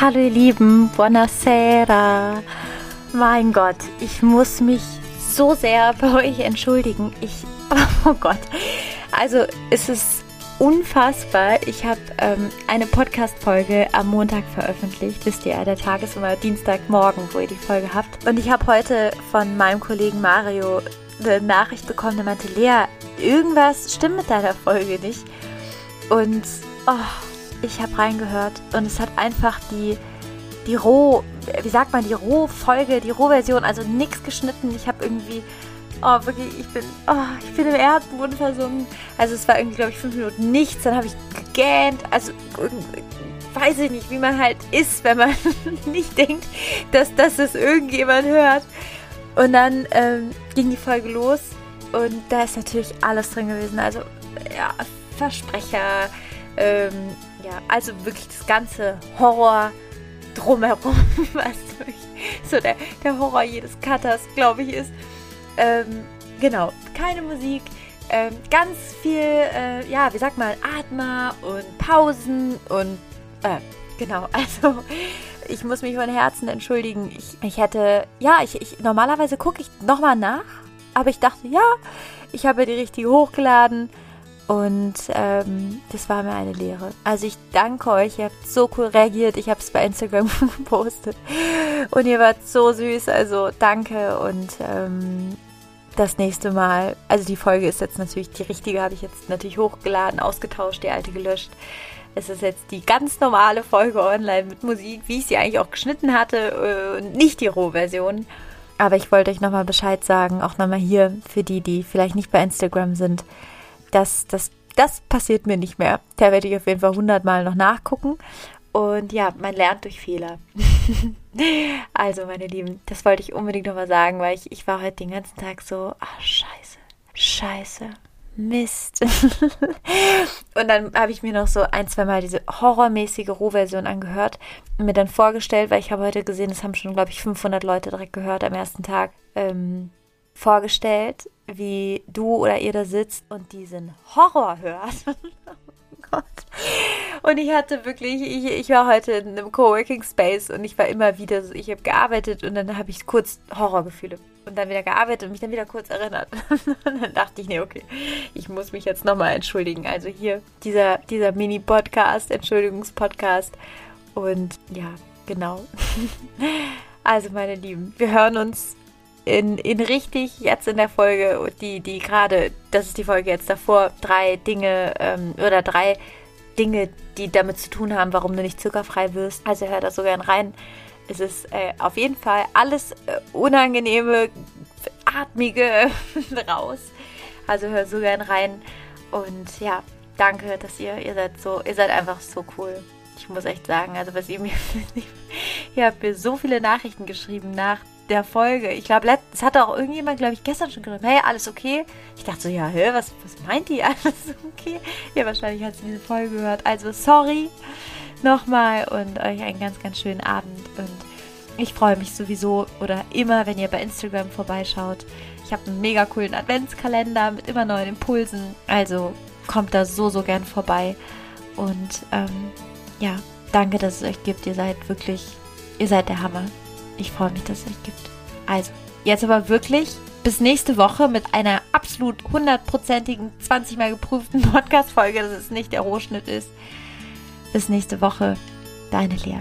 Hallo ihr Lieben, buonasera. Mein Gott, ich muss mich so sehr bei euch entschuldigen. Ich, oh Gott. Also es ist unfassbar. Ich habe ähm, eine Podcast-Folge am Montag veröffentlicht. Wisst ihr, der Tag ist immer Dienstagmorgen, wo ihr die Folge habt. Und ich habe heute von meinem Kollegen Mario eine Nachricht bekommen, der meinte, Lea, irgendwas stimmt mit deiner Folge nicht. Und oh, ich habe reingehört und es hat einfach die, die Roh, wie sagt man, die Rohfolge, die Rohversion, also nichts geschnitten. Ich habe irgendwie, oh wirklich, ich bin, oh, ich bin im Erdboden versunken. Also es war irgendwie, glaube ich, fünf Minuten nichts. Dann habe ich gegähnt. Also weiß ich nicht, wie man halt ist, wenn man nicht denkt, dass, dass das irgendjemand hört. Und dann ähm, ging die Folge los und da ist natürlich alles drin gewesen. Also ja, Versprecher, ähm, ja, also wirklich das ganze Horror drumherum, was so der, der Horror jedes Cutters, glaube ich, ist. Ähm, genau, keine Musik, ähm, ganz viel, äh, ja, wie sagt man, Atma und Pausen und, äh, genau, also ich muss mich von Herzen entschuldigen. Ich, ich hätte, ja, ich, ich normalerweise gucke ich nochmal nach, aber ich dachte, ja, ich habe die richtige hochgeladen. Und ähm, das war mir eine Lehre. Also ich danke euch, ihr habt so cool reagiert. Ich habe es bei Instagram gepostet. Und ihr wart so süß. Also danke. Und ähm, das nächste Mal, also die Folge ist jetzt natürlich, die richtige habe ich jetzt natürlich hochgeladen, ausgetauscht, die alte gelöscht. Es ist jetzt die ganz normale Folge online mit Musik, wie ich sie eigentlich auch geschnitten hatte und nicht die Rohversion. Aber ich wollte euch nochmal Bescheid sagen, auch nochmal hier für die, die vielleicht nicht bei Instagram sind das, das, das passiert mir nicht mehr. Da werde ich auf jeden Fall hundertmal noch nachgucken. Und ja, man lernt durch Fehler. also, meine Lieben, das wollte ich unbedingt nochmal sagen, weil ich, ich war heute den ganzen Tag so, ach, scheiße, scheiße, Mist. und dann habe ich mir noch so ein, zwei Mal diese horrormäßige Rohversion angehört und mir dann vorgestellt, weil ich habe heute gesehen, es haben schon, glaube ich, 500 Leute direkt gehört am ersten Tag, ähm, vorgestellt, wie du oder ihr da sitzt und diesen Horror hört. oh. Und ich hatte wirklich, ich, ich war heute in einem Coworking Space und ich war immer wieder so, ich habe gearbeitet und dann habe ich kurz Horrorgefühle und dann wieder gearbeitet und mich dann wieder kurz erinnert. und dann dachte ich, nee, okay, ich muss mich jetzt nochmal entschuldigen. Also hier dieser, dieser Mini-Podcast, Entschuldigungspodcast. Und ja, genau. also meine Lieben, wir hören uns in, in richtig jetzt in der Folge, die, die gerade, das ist die Folge jetzt davor, drei Dinge ähm, oder drei Dinge, die damit zu tun haben, warum du nicht zuckerfrei wirst. Also hör da so gern rein. Es ist äh, auf jeden Fall alles äh, unangenehme, atmige raus. Also hör so gern rein. Und ja, danke, dass ihr, ihr seid so, ihr seid einfach so cool. Ich muss echt sagen, also was ihr mir, ihr habt mir so viele Nachrichten geschrieben nach der Folge. Ich glaube, es hat auch irgendjemand, glaube ich, gestern schon geschrieben, hey, alles okay? Ich dachte so, ja, hä, was, was meint die? Alles okay? Ja, wahrscheinlich hat sie diese Folge gehört. Also, sorry nochmal und euch einen ganz, ganz schönen Abend. Und ich freue mich sowieso oder immer, wenn ihr bei Instagram vorbeischaut. Ich habe einen mega coolen Adventskalender mit immer neuen Impulsen. Also kommt da so, so gern vorbei. Und ähm, ja, danke, dass es euch gibt. Ihr seid wirklich, ihr seid der Hammer. Ich freue mich, dass es euch gibt. Also, jetzt aber wirklich bis nächste Woche mit einer absolut hundertprozentigen, 20 Mal geprüften Podcast-Folge, dass es nicht der Rohschnitt ist. Bis nächste Woche. Deine Lea.